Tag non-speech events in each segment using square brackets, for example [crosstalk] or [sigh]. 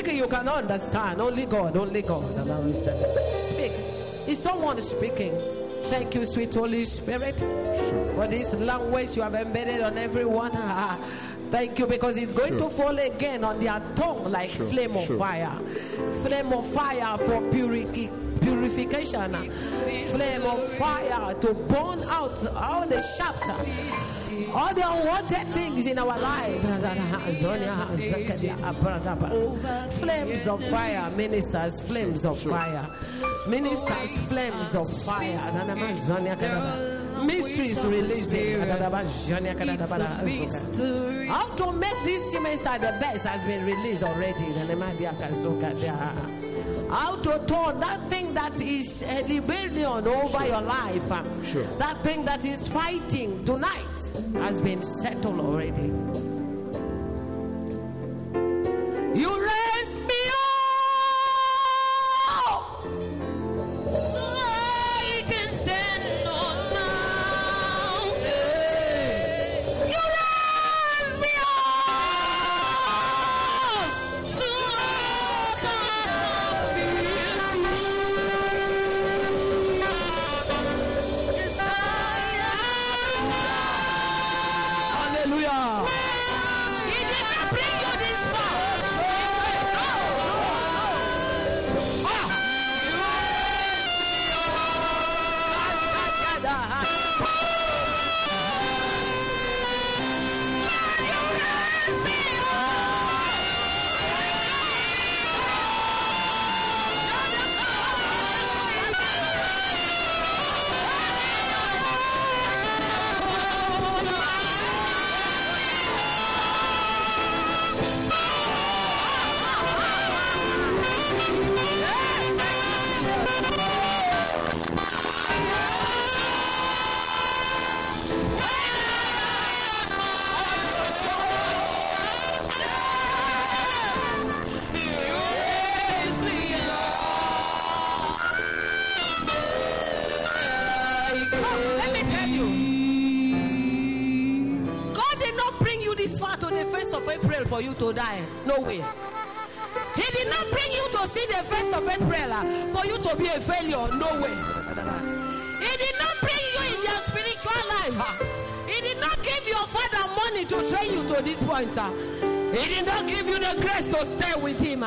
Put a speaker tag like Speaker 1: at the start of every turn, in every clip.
Speaker 1: speaking, you cannot understand. Only God, only God. Speak. Is someone speaking? Thank you, sweet Holy Spirit, for this language you have embedded on everyone. [laughs] Thank you because it's going
Speaker 2: Sure.
Speaker 1: to fall again on their tongue like
Speaker 2: Sure,
Speaker 1: flame of
Speaker 2: sure.
Speaker 1: fire. Flame of fire for purifi- purification. Flame of fire to burn out all the shaft. All the unwanted things in our life. Flames of fire, ministers, flames of fire. Ministers, flames of fire. Mysteries releasing. How to make this semester the best has been released already. How to turn that thing that is a rebellion over your life, uh,
Speaker 2: Sure.
Speaker 1: that thing that is fighting tonight has been settled already. You raise Let me tell you. God did not bring you this far to the 1st of April for you to die. No way. He did not bring you to see the 1st of April uh, for you to be a failure. No way. He did not bring you in your spiritual life. uh. He did not give your father money to train you to this point. uh. He did not give you the grace to stay with him.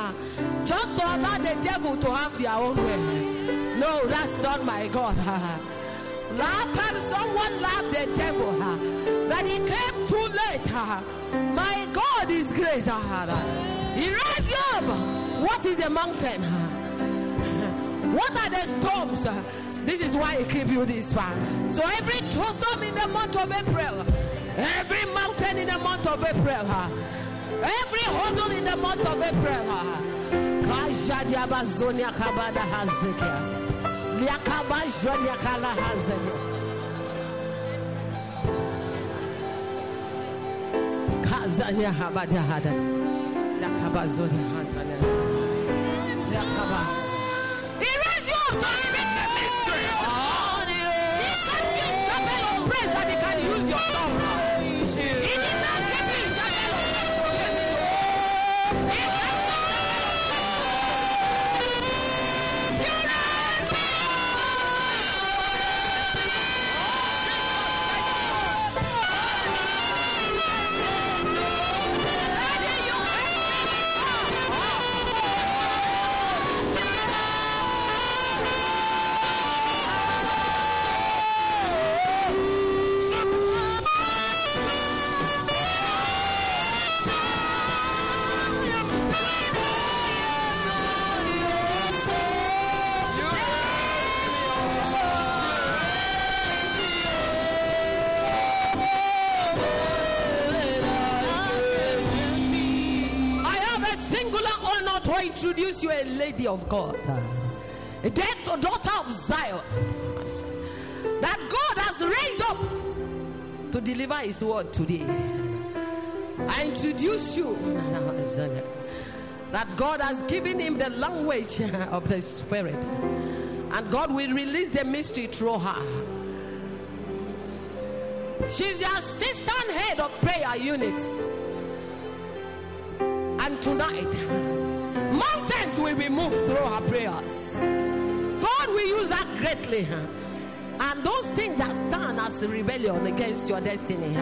Speaker 1: Just to allow the devil to have their own way. No, that's not my God. [laughs] Laugh can someone laugh the devil that he came too late. My God is great. He raised you up. What is the mountain? [laughs] What are the storms? This is why he keep you this far. So every storm in the month of April, every mountain in the month of April, every hurdle in the month of April. Liakabajonia kala hazekia. Kazania habada hada. Liakabazonia hazania. Liakaba. He raised you up to the mystery. You a lady of God, ah. a dead daughter of Zion, that God has raised up to deliver His word today. I introduce you that God has given him the language [laughs] of the Spirit, and God will release the mystery through her. She's the assistant head of prayer unit. And tonight, Mountains will be moved through our prayers. God will use that greatly. And those things that stand as rebellion against your destiny.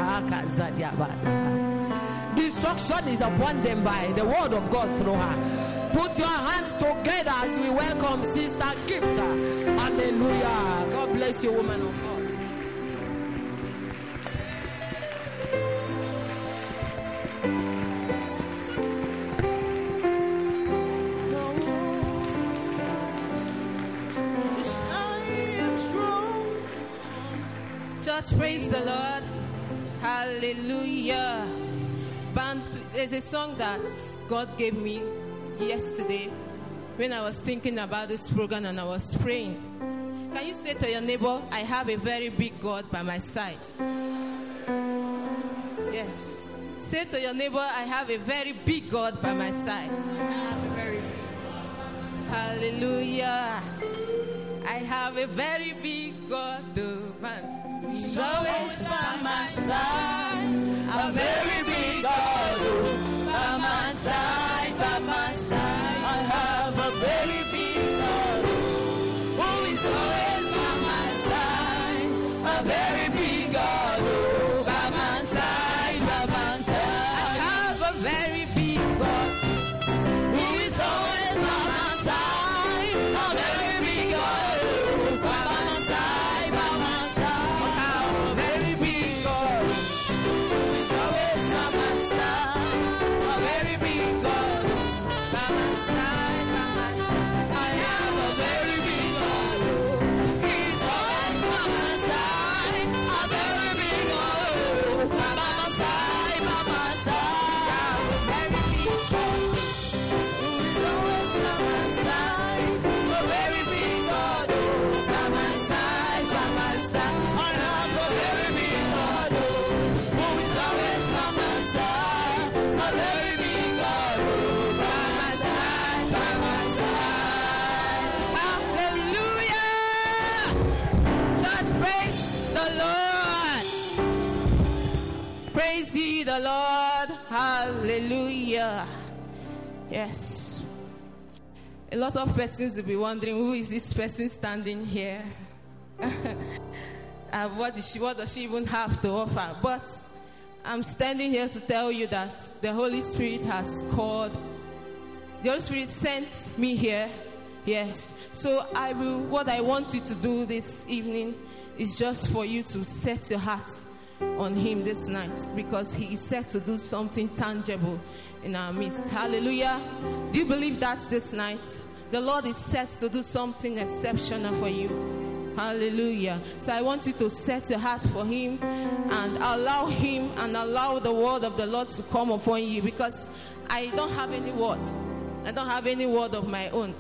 Speaker 1: Destruction is upon them by the word of God through her. Put your hands together as we welcome Sister Gipta. Hallelujah. God bless you, woman of God.
Speaker 2: Praise the Lord. Hallelujah. Band, there's a song that God gave me yesterday when I was thinking about this program and I was praying. Can you say to your neighbor, I have a very big God by my side? Yes. Say to your neighbor, I have a very big God by my side. Hallelujah. I have a very big God. He's always by my side. A very big God, lot of persons will be wondering who is this person standing here? [laughs] Uh, what, is she, what does she even have to offer? But I'm standing here to tell you that the Holy Spirit has called. The Holy Spirit sent me here. Yes. So I will. What I want you to do this evening is just for you to set your hearts on Him this night because He is set to do something tangible in our midst. Hallelujah. Do you believe that this night? The Lord is set to do something exceptional for you. Hallelujah. So I want you to set your heart for Him and allow Him and allow the word of the Lord to come upon you because I don't have any word. I don't have any word of my own.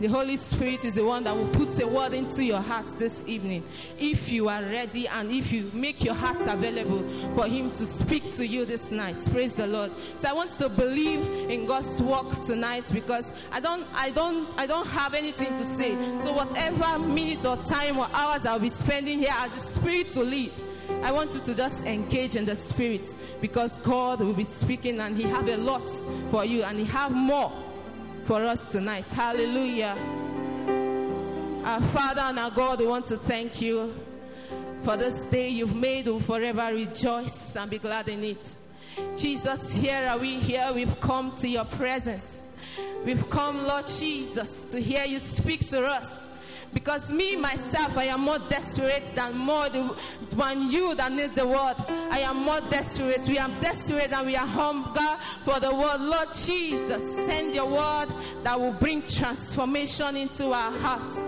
Speaker 2: The Holy Spirit is the one that will put a word into your hearts this evening. If you are ready and if you make your hearts available for Him to speak to you this night. Praise the Lord. So I want you to believe in God's work tonight because I don't I don't I don't have anything to say. So whatever minutes or time or hours I'll be spending here as the Spirit will lead. I want you to just engage in the spirit because God will be speaking and He have a lot for you and He have more for us tonight. Hallelujah. Our Father and our God, we want to thank you for this day you've made. We'll forever rejoice and be glad in it. Jesus, here are we here. We've come to your presence. We've come, Lord Jesus, to hear you speak to us. Because me, myself, I am more desperate than more than you that need the word. I am more desperate. We are desperate and we are hunger for the word. Lord Jesus, send your word that will bring transformation into our hearts.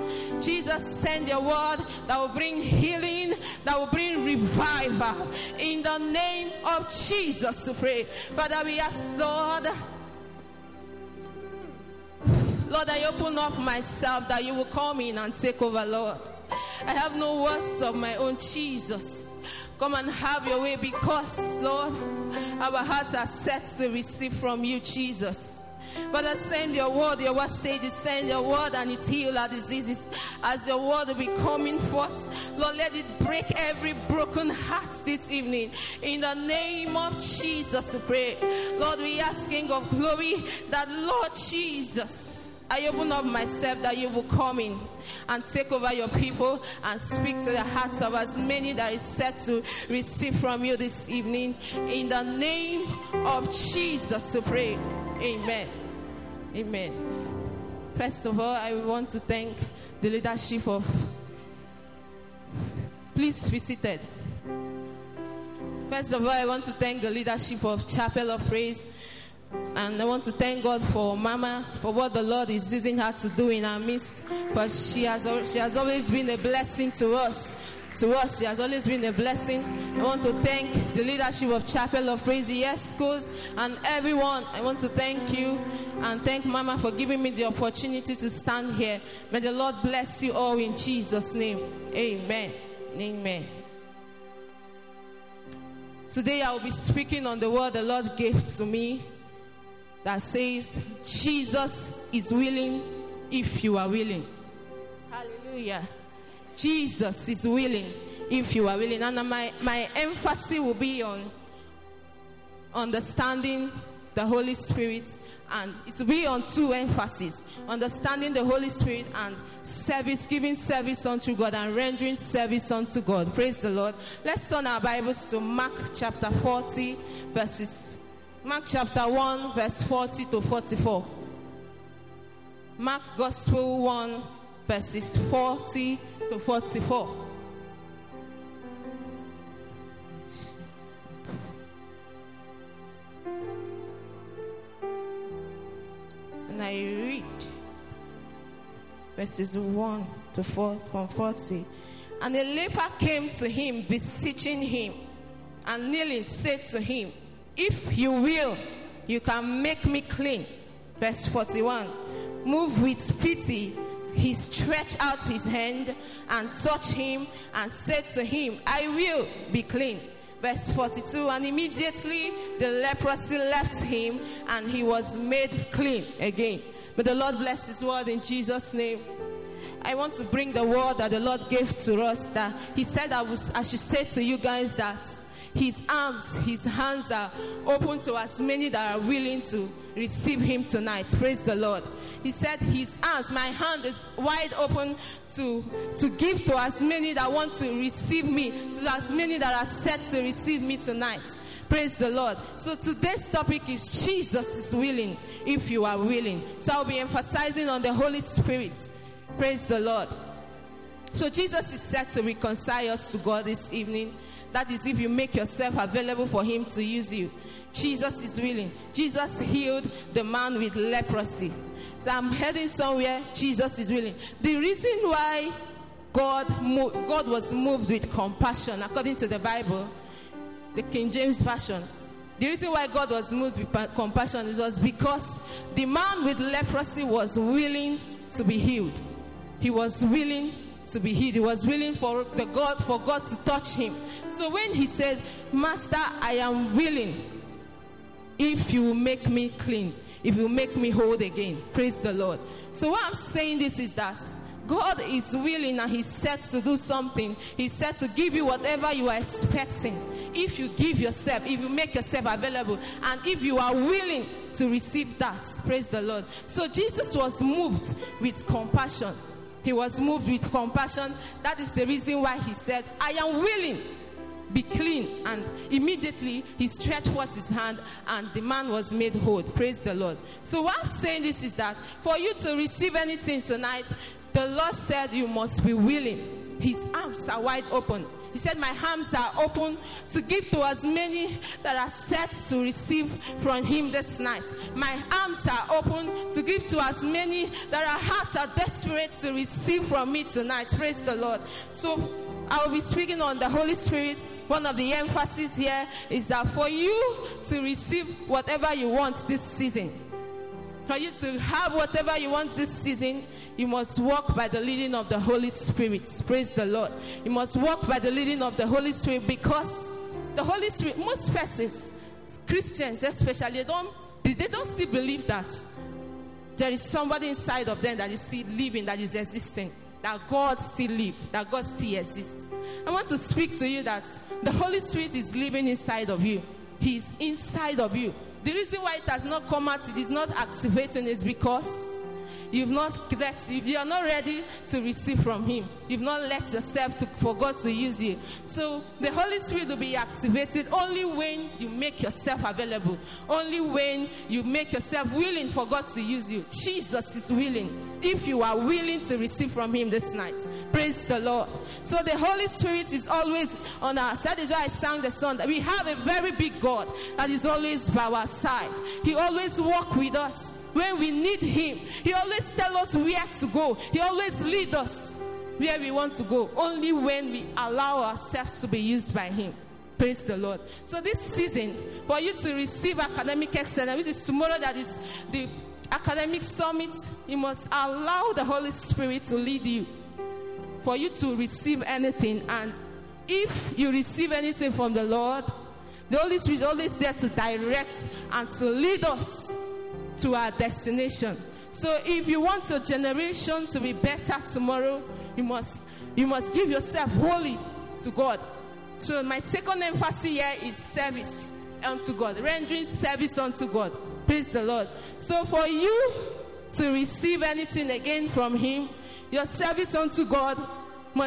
Speaker 2: Jesus, send your word that will bring healing, that will bring revival. In the name of Jesus, to pray. Father, we ask, Lord. Lord, I open up myself that you will come in and take over, Lord. I have no words of my own, Jesus. Come and have your way because, Lord, our hearts are set to receive from you, Jesus. Father, send your word. Your word says it. Send your word and it heal our diseases. As your word will be coming forth, Lord, let it break every broken heart this evening. In the name of Jesus, we pray. Lord, we ask King of glory that Lord Jesus. I open up myself that you will come in and take over your people and speak to the hearts of as many that is set to receive from you this evening. In the name of Jesus, to pray. Amen. Amen. First of all, I want to thank the leadership of. Please be seated. First of all, I want to thank the leadership of Chapel of Praise and I want to thank God for Mama, for what the Lord is using her to do in our midst. But she has, she has always been a blessing to us. To us, she has always been a blessing. I want to thank the leadership of Chapel of Praise, yes, schools, and everyone. I want to thank you and thank Mama for giving me the opportunity to stand here. May the Lord bless you all in Jesus' name. Amen. Amen. Today I will be speaking on the word the Lord gave to me that says, Jesus is willing if you are willing. Hallelujah. Jesus is willing if you are willing. And uh, my, my emphasis will be on understanding the Holy Spirit, and it will be on two emphases understanding the Holy Spirit and service, giving service unto God and rendering service unto God. Praise the Lord. Let's turn our Bibles to Mark chapter 40, verses Mark chapter 1, verse 40 to 44. Mark Gospel 1, verses 40 to 44. And I read verses 1 to 4 from 40. And a leper came to him, beseeching him, and kneeling said to him, If you will, you can make me clean. Verse 41. Move with pity. He stretched out his hand and touched him and said to him, I will be clean. Verse 42 And immediately the leprosy left him and he was made clean again. May the Lord bless his word in Jesus' name. I want to bring the word that the Lord gave to us that He said I, was, I should say to you guys that His arms, His hands are open to as many that are willing to receive Him tonight. Praise the Lord. He said His arms, my hand is wide open to, to give to as many that want to receive me, to as many that are set to receive me tonight. Praise the Lord. So today's topic is Jesus is willing if you are willing. So I'll be emphasizing on the Holy Spirit. Praise the Lord. So Jesus is set to reconcile us to God this evening. That is if you make yourself available for him to use you. Jesus is willing. Jesus healed the man with leprosy. So I'm heading somewhere. Jesus is willing. The reason why God God was moved with compassion according to the Bible, the King James version. The reason why God was moved with compassion was because the man with leprosy was willing to be healed. He was willing to be healed. He was willing for the God for God to touch him. So when he said, "Master, I am willing if you make me clean, if you make me whole again." Praise the Lord. So what I'm saying this is that God is willing and He's set to do something. He's set to give you whatever you are expecting. If you give yourself, if you make yourself available, and if you are willing to receive that, praise the Lord. So Jesus was moved with compassion. He was moved with compassion. That is the reason why He said, I am willing be clean. And immediately he stretched forth his hand and the man was made whole. Praise the Lord. So, what I'm saying this is that for you to receive anything tonight, the Lord said you must be willing. His arms are wide open. He said, My arms are open to give to as many that are set to receive from Him this night. My arms are open to give to as many that our hearts are desperate to receive from me tonight. Praise the Lord. So, I will be speaking on the Holy Spirit. One of the emphasis here is that for you to receive whatever you want this season, for you to have whatever you want this season, you must walk by the leading of the Holy Spirit. Praise the Lord. You must walk by the leading of the Holy Spirit because the Holy Spirit, most persons, Christians especially, they don't, they don't still believe that there is somebody inside of them that is still living, that is existing, that God still live, that God still exists. I want to speak to you that the Holy Spirit is living inside of you. He is inside of you. The reason why it has not come out, it is not activating, is because You've not let, you are not ready to receive from Him. You've not let yourself to, for God to use you. So the Holy Spirit will be activated only when you make yourself available. Only when you make yourself willing for God to use you. Jesus is willing. If you are willing to receive from Him this night, praise the Lord. So the Holy Spirit is always on our side. That is why I sang the song that we have a very big God that is always by our side. He always walk with us when we need him he always tell us where to go. He always lead us where we want to go. Only when we allow ourselves to be used by him. Praise the lord. So this season for you to receive academic excellence which is tomorrow that is the academic summit you must allow the holy spirit to lead you for you to receive anything. And if you receive anything from the lord the holy spirit is always there to direct and to lead us to our destination. So if you want your generation to be better tomorrow, you must you must give yourself wholly to God. So my second emphasis here is service unto God, rendering service unto God. Praise the Lord. So for you to receive anything again from Him, your service unto God,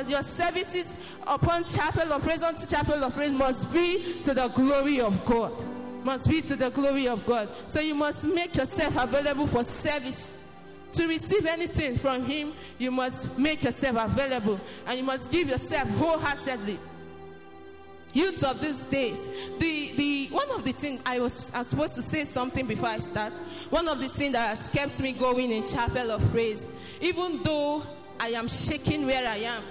Speaker 2: your services upon chapel of praise unto chapel of praise must be to the glory of God must be to the glory of God. So you must make yourself available for service. To receive anything from Him, you must make yourself available and you must give yourself wholeheartedly. Youths of these days, the, the one of the things I was, I was supposed to say something before I start. One of the things that has kept me going in chapel of praise, even though I am shaking where I am,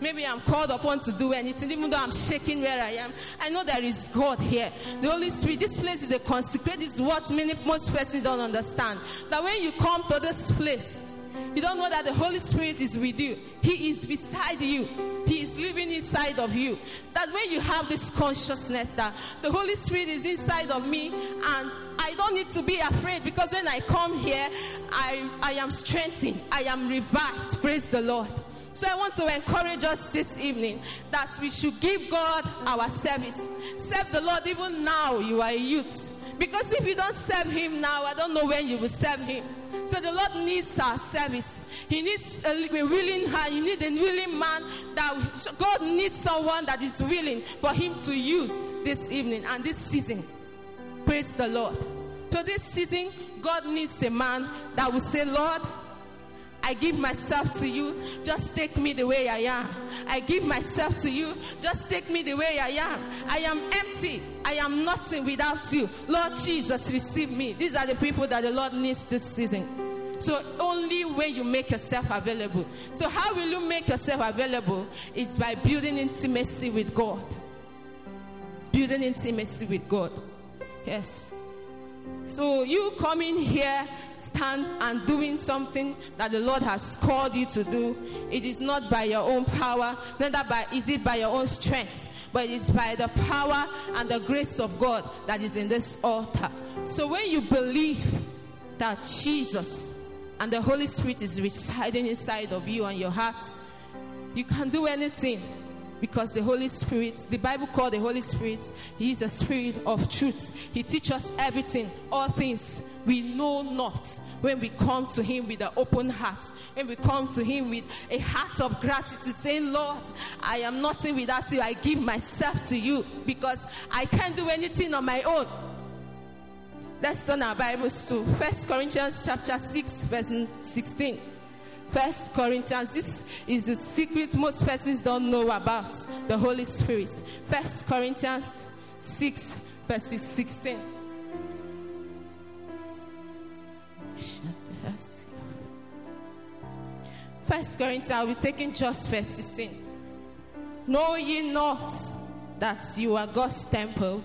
Speaker 2: Maybe I'm called upon to do anything, even though I'm shaking where I am. I know there is God here. The Holy Spirit, this place is a consecrated, is what many, most persons don't understand. That when you come to this place, you don't know that the Holy Spirit is with you. He is beside you. He is living inside of you. That when you have this consciousness that the Holy Spirit is inside of me and I don't need to be afraid because when I come here, I, I am strengthened. I am revived. Praise the Lord. So I want to encourage us this evening that we should give God our service. Serve the Lord even now you are a youth. Because if you don't serve him now, I don't know when you will serve him. So the Lord needs our service. He needs a, willing heart. He needs a willing man. That God needs someone that is willing for Him to use this evening and this season. Praise the Lord. So this season, God needs a man that will say, Lord, I give myself to you. Just take me the way I am. I give myself to you. Just take me the way I am. I am empty. I am nothing without you. Lord Jesus, receive me. These are the people that the Lord needs this season. So only when you make yourself available. So how will you make yourself available? Is by building intimacy with God. Building intimacy with God. Yes. So you coming here, stand and doing something that the Lord has called you to do. It is not by your own power, neither by is it by your own strength, but it's by the power and the grace of God that is in this altar. So when you believe that Jesus and the Holy Spirit is residing inside of you and your heart, you can do anything because the Holy Spirit, the Bible called the Holy Spirit, He is the Spirit of truth. He teaches us everything, all things we know not when we come to Him with an open heart, when we come to Him with a heart of gratitude, saying, Lord, I am nothing without you. I give myself to you because I can't do anything on my own. Let's turn our Bibles to First Corinthians chapter 6, verse 16. First Corinthians, this is the secret most persons don't know about the Holy Spirit. First Corinthians 6, verse 16. First Corinthians, I'll be taking just verse 16. Know ye not that you are God's temple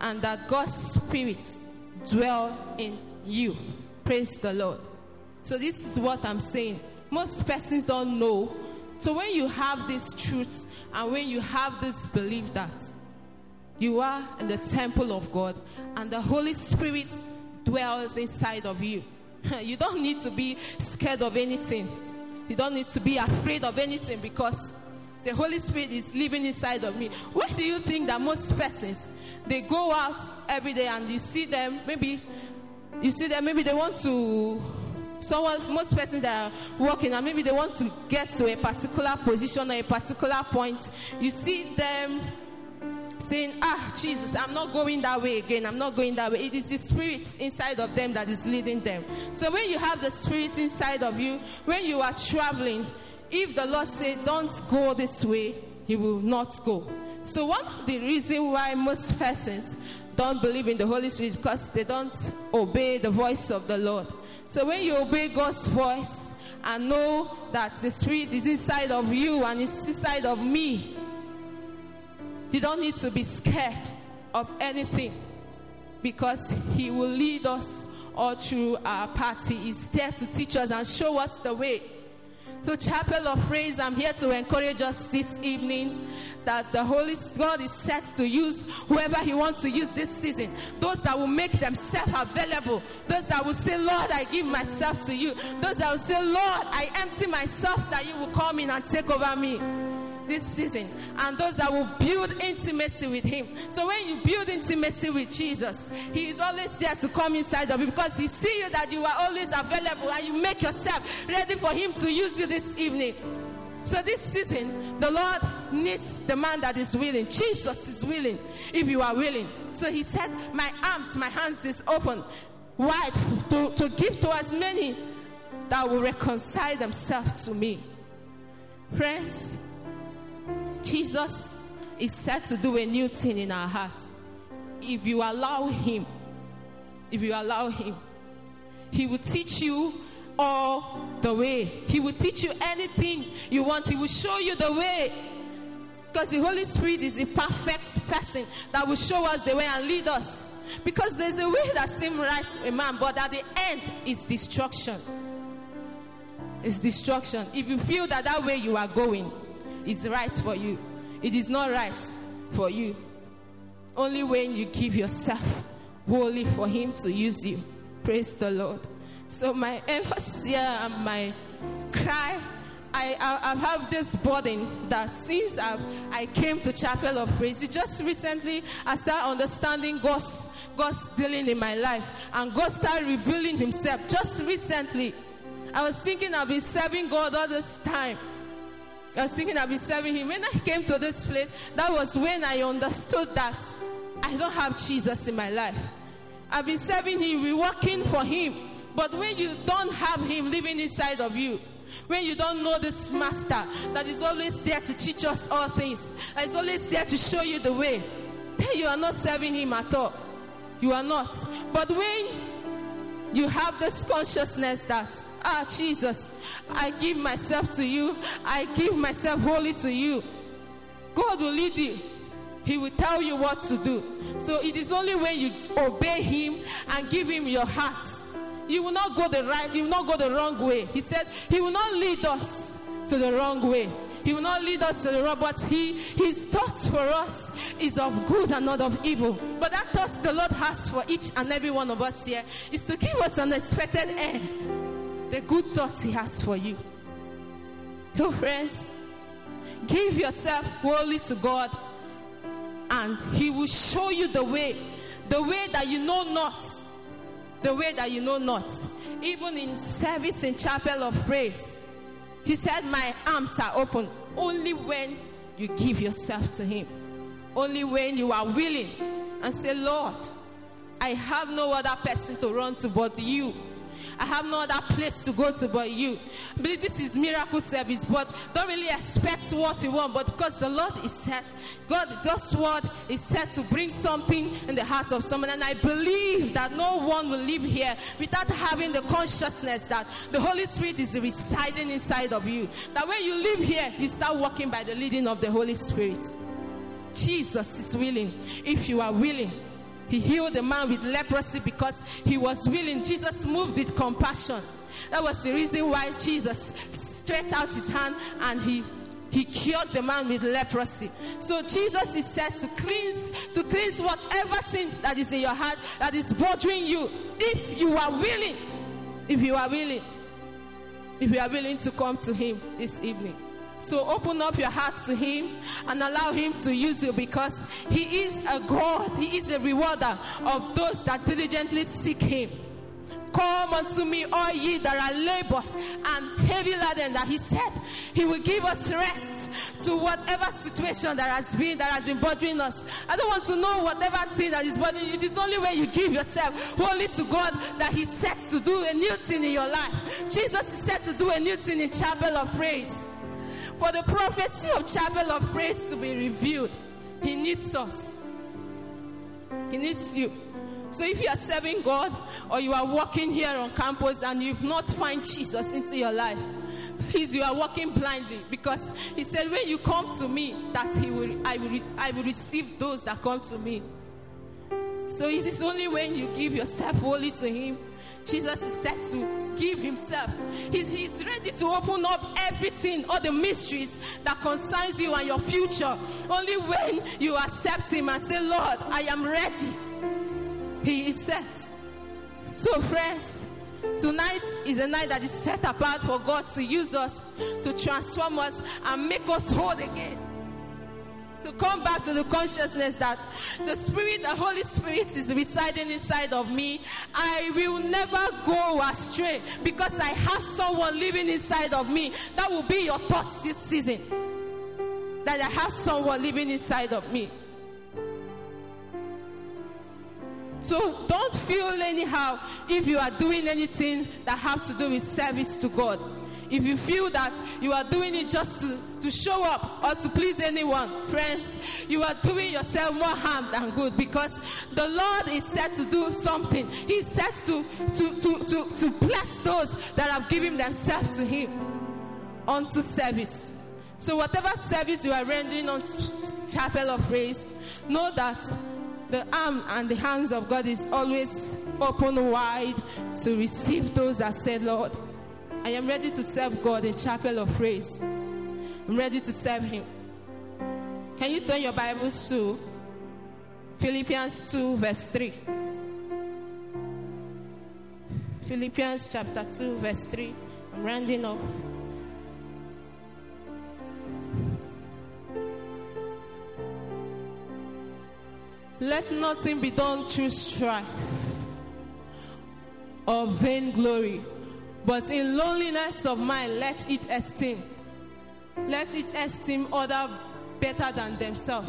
Speaker 2: and that God's Spirit dwell in you. Praise the Lord. So this is what I'm saying. Most persons don't know. So when you have this truth and when you have this belief that you are in the temple of God and the Holy Spirit dwells inside of you, [laughs] You don't need to be scared of anything. You don't need to be afraid of anything because the Holy Spirit is living inside of me. Why do you think that most persons they go out every day and you see them maybe you see them maybe they want to someone most persons that are working and maybe they want to get to a particular position or a particular point you see them saying ah jesus i'm not going that way again. I'm not going that way. It is the spirit inside of them that is leading them. So when you have the spirit inside of you when you are traveling if the lord say don't go this way you will not go. So one of the reasons why most persons don't believe in the holy spirit because they don't obey the voice of the lord so when you obey God's voice and know that the Spirit is inside of you and is inside of me, you don't need to be scared of anything because He will lead us all through our path. He is there to teach us and show us the way. So, Chapel of Praise, I'm here to encourage us this evening that the Holy God is set to use whoever He wants to use this season. Those that will make themselves available. Those that will say, Lord, I give myself to you. Those that will say, Lord, I empty myself that you will come in and take over me this season and those that will build intimacy with him. So when you build intimacy with jesus he is always there to come inside of you because he see you that you are always available and you make yourself ready for him to use you this evening. So this season the lord needs the man that is willing. Jesus is willing if you are willing. So he said my arms my hands is open wide to, to give to as many that will reconcile themselves to me. Friends Jesus is set to do a new thing in our hearts. If you allow Him, if you allow Him, He will teach you all the way. He will teach you anything you want. He will show you the way. Because the Holy Spirit is the perfect person that will show us the way and lead us. Because there's a way that seems right to a man, but at the end, it's destruction. It's destruction. If you feel that that way you are going, is right for you. It is not right for you. Only when you give yourself wholly for Him to use you. Praise the Lord. So, my [laughs] emphasis here and my cry I, I, I, have this burden that since I've, I came to Chapel of Praise, just recently I started understanding God's, God's dealing in my life and God started revealing Himself. Just recently, I was thinking I've been serving God all this time. I was thinking I've been serving him. When I came to this place, that was when I understood that I don't have Jesus in my life. I've been serving him, we're working for him. But when you don't have him living inside of you, when you don't know this master that is always there to teach us all things, that is always there to show you the way, then you are not serving him at all. You are not. But when you have this consciousness that Ah, Jesus, I give myself to you. I give myself wholly to you. God will lead you. He will tell you what to do. So it is only when you obey Him and give Him your heart. You will not go the right, you will not go the wrong way. He said, He will not lead us to the wrong way. He will not lead us to the wrong, but he, His thoughts for us is of good and not of evil. But that thoughts the Lord has for each and every one of us here is to give us an expected end the good thoughts He has for you. Your friends, give yourself wholly to God, and He will show you the way, the way that you know not, the way that you know not. Even in service in chapel of praise, He said, My arms are open only when you give yourself to Him, only when you are willing and say, Lord, I have no other person to run to but you. I have no other place to go to but you. Believe this is miracle service, but don't really expect what you want. But because the Lord is set, God, God's word is set to bring something in the heart of someone. And I believe that no one will live here without having the consciousness that the Holy Spirit is residing inside of you. That when you live here, you start walking by the leading of the Holy Spirit. Jesus is willing. If you are willing, he healed the man with leprosy because he was willing. Jesus moved with compassion. That was the reason why Jesus stretched out his hand and he he cured the man with leprosy. So Jesus is said to cleanse, to cleanse whatever thing that is in your heart that is bothering you. If you are willing, if you are willing, if you are willing to come to Him this evening. So open up your heart to Him and allow Him to use you because He is a God. He is a rewarder of those that diligently seek Him. Come unto me, all ye that are labor and heavy laden, that He said He will give us rest to whatever situation that has been that has been bothering us. I don't want to know whatever thing that is bothering you. It is only when you give yourself wholly to God that He sets to do a new thing in your life. Jesus is set to do a new thing in Chapel of Praise. For the prophecy of Chapel of Praise to be revealed, He needs us. He needs you. So if you are serving God or you are walking here on campus and you've not found Jesus into your life, please you are walking blindly because he said when you come to me that he will I will I will receive those that come to me. So it is only when you give yourself wholly to him Jesus is set to give himself. He's, he's ready to open up everything, all the mysteries that concerns you and your future. Only when you accept him and say, Lord, I am ready. He is set. So, friends, tonight is a night that is set apart for God to use us, to transform us, and make us whole again. To come back to the consciousness that the Spirit, the Holy Spirit, is residing inside of me. I will never go astray because I have someone living inside of me. That will be your thoughts this season. That I have someone living inside of me. So don't feel anyhow if you are doing anything that has to do with service to God. If you feel that you are doing it just to, to show up or to please anyone, friends, you are doing yourself more harm than good because the Lord is set to do something. He set to, to, to, to, to bless those that have given themselves to Him unto service. So, whatever service you are rendering on Chapel of Praise, know that the arm and the hands of God is always open wide to receive those that say, Lord, I am ready to serve God in Chapel of Praise. I'm ready to serve Him. Can you turn your Bibles to Philippians 2, verse 3? Philippians chapter 2, verse 3. I'm rounding up. Let nothing be done through strife or vainglory, but in loneliness of mind, let it esteem. Let it esteem other better than themselves.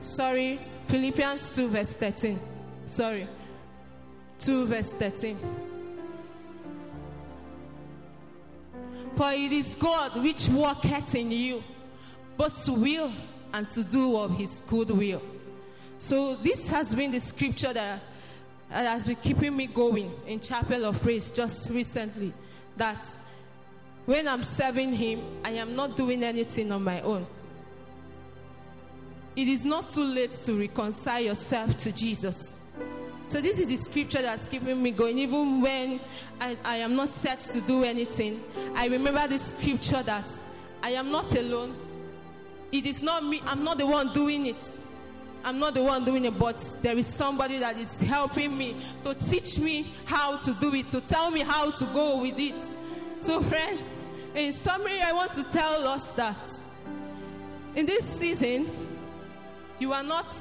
Speaker 2: Sorry, Philippians 2, verse 13. Sorry, 2, verse 13. For it is God which worketh in you, both to will and to do of his good will. So this has been the scripture that, that has been keeping me going in Chapel of Praise just recently. That when I'm serving him, I am not doing anything on my own. It is not too late to reconcile yourself to Jesus. So this is the scripture that's keeping me going. Even when I, I am not set to do anything, I remember this scripture that I am not alone. It is not me, I'm not the one doing it. I'm not the one doing it, but there is somebody that is helping me to teach me how to do it, to tell me how to go with it. So, friends, in summary, I want to tell us that in this season, you are not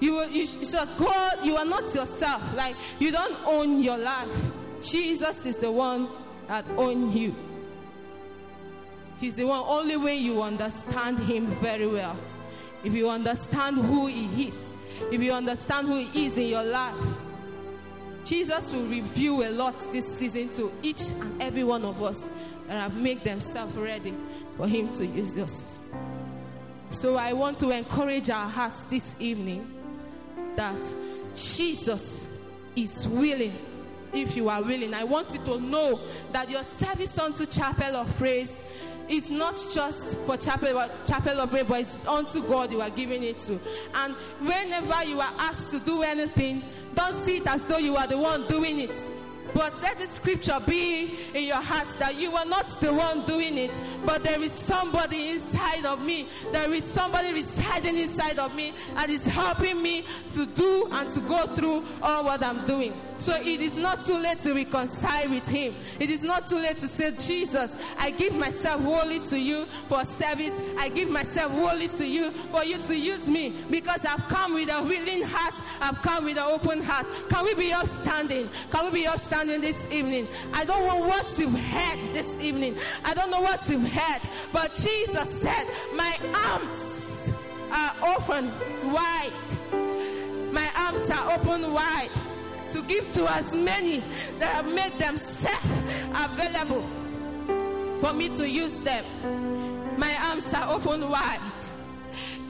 Speaker 2: you, you God, you are not yourself. Like you don't own your life. Jesus is the one that owns you. He's the one only way you understand him very well. If you understand who he is, if you understand who he is in your life, Jesus will reveal a lot this season to each and every one of us that have made themselves ready for him to use us. So I want to encourage our hearts this evening that Jesus is willing. If you are willing, I want you to know that your service unto Chapel of Praise is not just for chapel, chapel of praise, but it's unto God you are giving it to. And whenever you are asked to do anything, don't see it as though you are the one doing it. But let the scripture be in your hearts that you are not the one doing it, but there is somebody inside of me. There is somebody residing inside of me and is helping me to do and to go through all what I'm doing. So it is not too late to reconcile with Him. It is not too late to say, Jesus, I give myself wholly to you for service. I give myself wholly to you for you to use me because I've come with a willing heart. I've come with an open heart. Can we be upstanding? Can we be upstanding this evening? I don't know what you've heard this evening. I don't know what you've heard, but Jesus said, My arms are open wide. My arms are open wide to give to as many that have made themselves available for me to use them. My arms are open wide.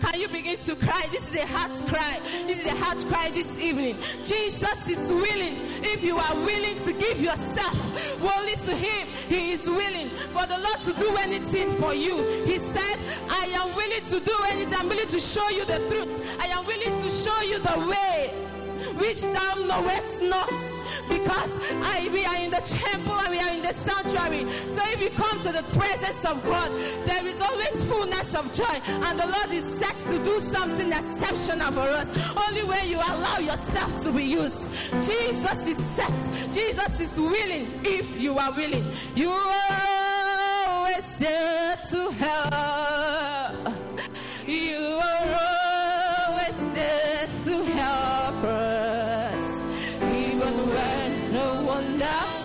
Speaker 2: Can you begin to cry? This is a heart cry. This is a heart cry this evening. Jesus is willing. If you are willing to give yourself wholly to Him, He is willing for the Lord to do anything for you. He said, I am willing to do anything. I'm willing to show you the truth. I am willing to show you the way which thou knowest not. Because I, we are in the temple and we are in the sanctuary. So if you come to the presence of God, there is always fullness of joy. And the Lord is set to do something exceptional for us. Only when you allow yourself to be used. Jesus is set. Jesus is willing if you are willing. You are always there to help. You are always there to help us. Even when no one else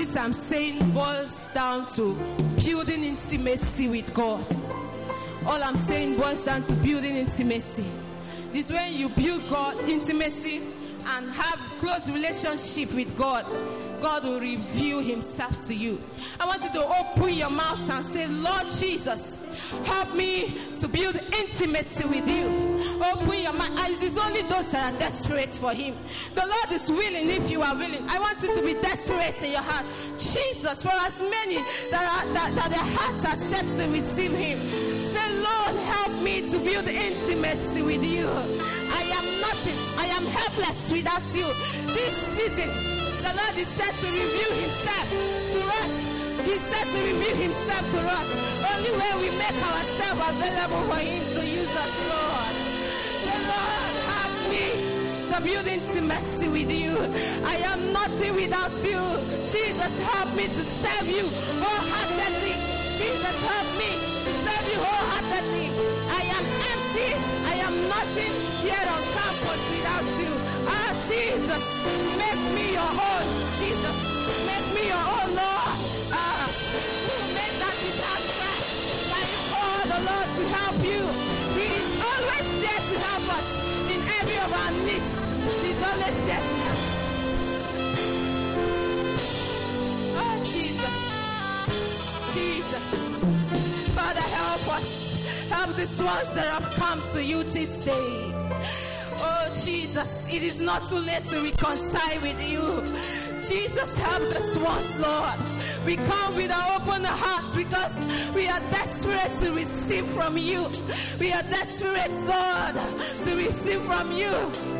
Speaker 2: this I'm saying boils down to building intimacy with God. All I'm saying boils down to building intimacy. This is when you build God intimacy and have close relationship with God. God will reveal himself to you. I want you to open your mouth and say, Lord Jesus, help me to build intimacy with you. Open your mouth. It is only those that are desperate for him. The Lord is willing if you are willing. I want you to be desperate in your heart. Jesus, for as many that, are, that, that their hearts are set to receive him. Say, Lord, help me to build intimacy with you. I am nothing. I am helpless without you. This season, the Lord is set to reveal himself to us. He's set to reveal himself to us. Only when we make ourselves available for him to use us, Lord. To build intimacy with you. I am nothing without you. Jesus, help me to serve you wholeheartedly. Jesus, help me to serve you wholeheartedly. I am empty. I am nothing here on campus without you. Ah, Jesus, make me your own. Jesus, make me your own, Lord. Ah, make that. You call the Lord to help you? Always there to help us in every of our needs. He's always there to help. Oh, Jesus. Jesus. Father, help us. Help these ones that have come to you this day. Oh, Jesus. it is not too late to reconcile with you. Jesus, help us once, Lord. We come with our open hearts because we are desperate to receive from you. We are desperate, Lord, to receive from you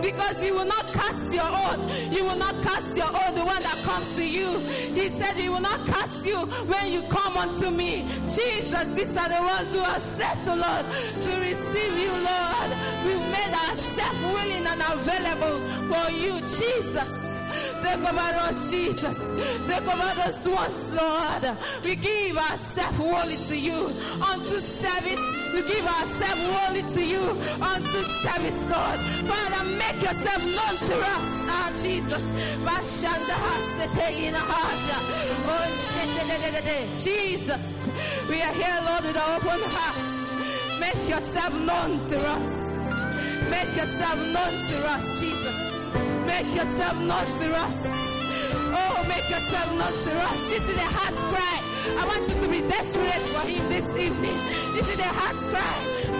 Speaker 2: because you will not cast your own. You will not cast your own, the one that comes to you. He said, He will not cast you when you come unto me. Jesus, these are the ones who are set, to Lord, to receive you, Lord. We've made ourselves willing and available for you, Jesus. Us, Jesus. Take over us once, Lord. We give ourselves wholly to you unto service. We give ourselves wholly to you unto service, Lord. Father, make yourself known to us, ah, Jesus. Oh, Jesus. We are here, Lord, with our open hearts. Make yourself known to us. Make yourself known to us, Jesus. Make yourself known to us. Oh, make yourself known to us. This is a heart's cry. I want you to be desperate for him this evening. This is a heart's cry.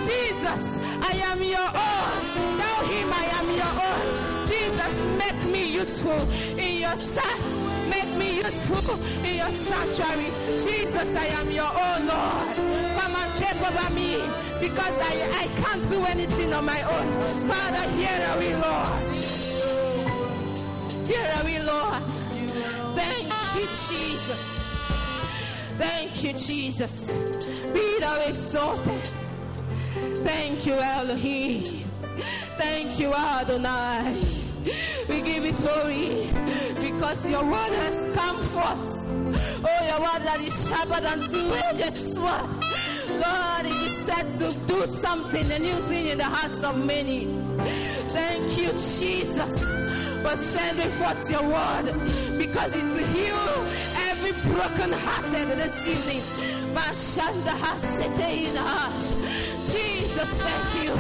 Speaker 2: Jesus, I am your own. Tell him I am your own. Jesus, make me useful in your sight. Make me useful in your sanctuary. Jesus, I am your own Lord. Come and take over me because I, I can't do anything on my own. Father, here are we, Lord. We, Lord. Thank you, Jesus. Thank you, Jesus. Be thou exalted. Thank you, Elohim. Thank you, Adonai. We give you glory because your word has come forth. Oh, your word that is sharper than two-edged sword. Lord, it is said to do something, a new thing in the hearts of many. Thank you, Jesus, for sending forth your word because it will heal every broken hearted this evening. Jesus, thank you.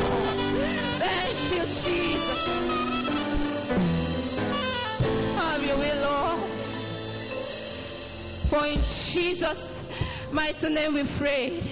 Speaker 2: Thank you, Jesus. Have your way, Lord. For in Jesus' mighty name we prayed.